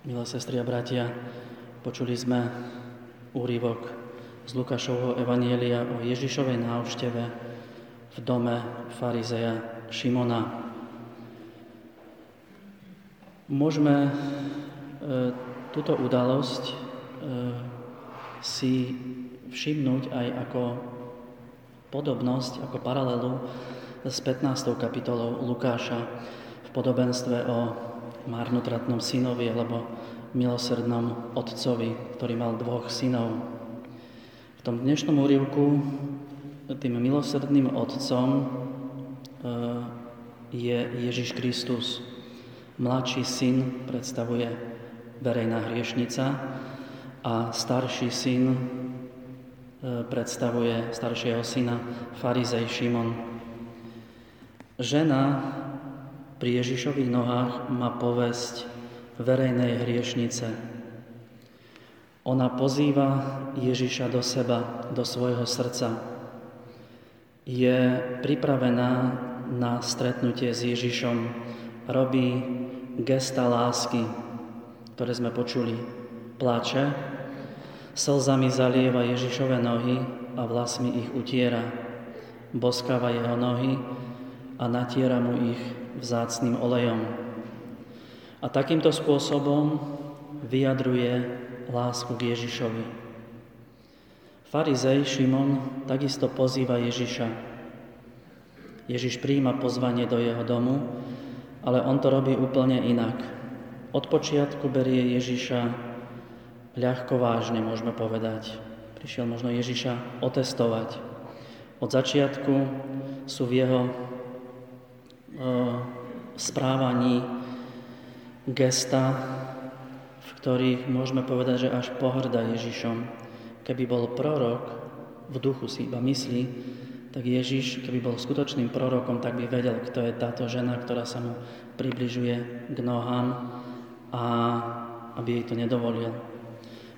Milé sestry a bratia, počuli sme úryvok z Lukášovho Evanielia o Ježišovej návšteve v dome farizeja Šimona. Môžeme e, túto udalosť e, si všimnúť aj ako podobnosť, ako paralelu s 15. kapitolou Lukáša v podobenstve o marnotratnom synovi alebo milosrdnom otcovi, ktorý mal dvoch synov. V tom dnešnom úrivku tým milosrdným otcom e, je Ježiš Kristus. Mladší syn predstavuje verejná hriešnica a starší syn e, predstavuje staršieho syna farizej Šimon. Žena pri Ježišových nohách má povesť verejnej hriešnice. Ona pozýva Ježiša do seba, do svojho srdca. Je pripravená na stretnutie s Ježišom. Robí gesta lásky, ktoré sme počuli. Pláče, slzami zalieva Ježišove nohy a vlasmi ich utiera. Boskáva jeho nohy a natiera mu ich vzácným olejom. A takýmto spôsobom vyjadruje lásku k Ježišovi. Farizej Šimon takisto pozýva Ježiša. Ježiš príjima pozvanie do jeho domu, ale on to robí úplne inak. Od počiatku berie Ježiša ľahko vážne, môžeme povedať. Prišiel možno Ježiša otestovať. Od začiatku sú v jeho správaní gesta, v ktorých môžeme povedať, že až pohrda Ježišom. Keby bol prorok, v duchu si iba myslí, tak Ježiš, keby bol skutočným prorokom, tak by vedel, kto je táto žena, ktorá sa mu približuje k nohám a aby jej to nedovolil.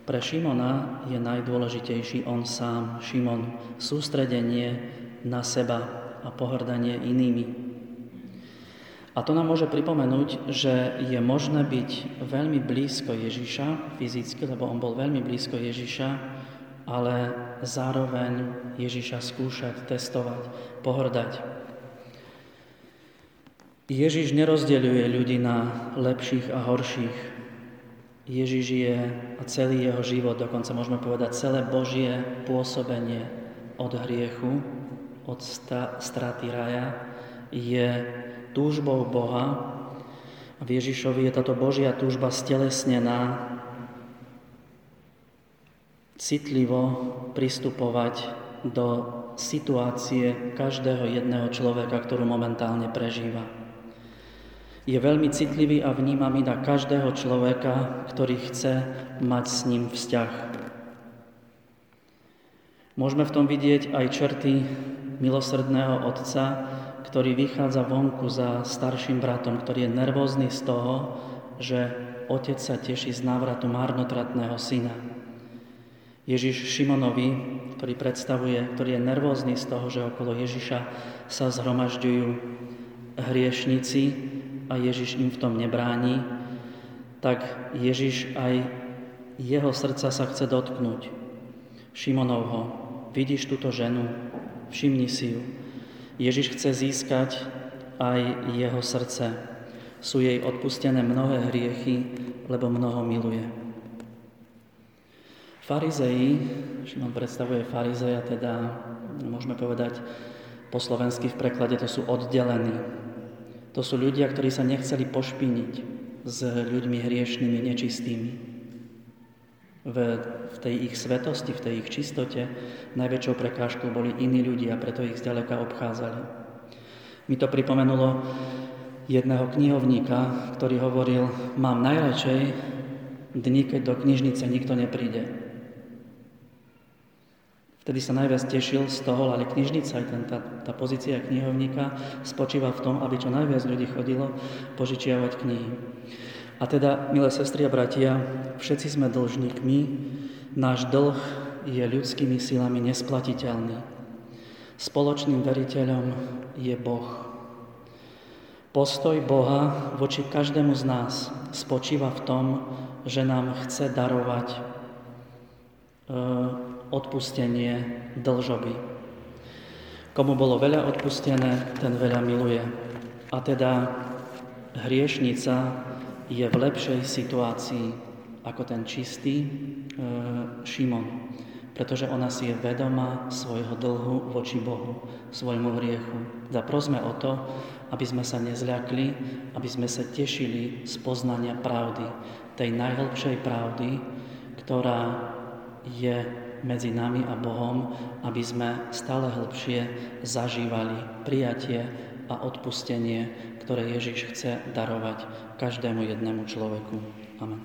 Pre Šimona je najdôležitejší on sám, Šimon, sústredenie na seba a pohrdanie inými. A to nám môže pripomenúť, že je možné byť veľmi blízko Ježiša fyzicky, lebo on bol veľmi blízko Ježiša, ale zároveň Ježiša skúšať, testovať, pohrdať. Ježiš nerozdeľuje ľudí na lepších a horších. Ježiš je a celý jeho život, dokonca môžeme povedať celé Božie pôsobenie od hriechu, od straty raja, je túžbou Boha. A v Ježišovi je táto Božia túžba stelesnená citlivo pristupovať do situácie každého jedného človeka, ktorú momentálne prežíva. Je veľmi citlivý a vnímavý na každého človeka, ktorý chce mať s ním vzťah. Môžeme v tom vidieť aj črty milosrdného Otca, ktorý vychádza vonku za starším bratom, ktorý je nervózny z toho, že otec sa teší z návratu marnotratného syna. Ježiš Šimonovi, ktorý predstavuje, ktorý je nervózny z toho, že okolo Ježiša sa zhromažďujú hriešnici a Ježiš im v tom nebráni, tak Ježiš aj jeho srdca sa chce dotknúť. Šimonovho, vidíš túto ženu, všimni si ju, Ježiš chce získať aj jeho srdce. Sú jej odpustené mnohé hriechy, lebo mnoho miluje. Farizeji, Šimon predstavuje farizeja, teda môžeme povedať po slovensky v preklade, to sú oddelení. To sú ľudia, ktorí sa nechceli pošpiniť s ľuďmi hriešnými, nečistými. V, tej ich svetosti, v tej ich čistote najväčšou prekážkou boli iní ľudia, preto ich zďaleka obchádzali. Mi to pripomenulo jedného knihovníka, ktorý hovoril, mám najradšej dni, keď do knižnice nikto nepríde. Vtedy sa najviac tešil z toho, ale knižnica, aj ten, tá, tá pozícia knihovníka spočíva v tom, aby čo najviac ľudí chodilo požičiavať knihy. A teda, milé sestry a bratia, všetci sme dlžníkmi, náš dlh je ľudskými silami nesplatiteľný. Spoločným veriteľom je Boh. Postoj Boha voči každému z nás spočíva v tom, že nám chce darovať e, odpustenie dlžoby. Komu bolo veľa odpustené, ten veľa miluje. A teda hriešnica je v lepšej situácii ako ten čistý e, Šimon pretože ona si je vedomá svojho dlhu voči Bohu, svojmu hriechu. Zaprosme o to, aby sme sa nezľakli, aby sme sa tešili z poznania pravdy, tej najhlbšej pravdy, ktorá je medzi nami a Bohom, aby sme stále hlbšie zažívali prijatie a odpustenie, ktoré Ježiš chce darovať každému jednému človeku. Amen.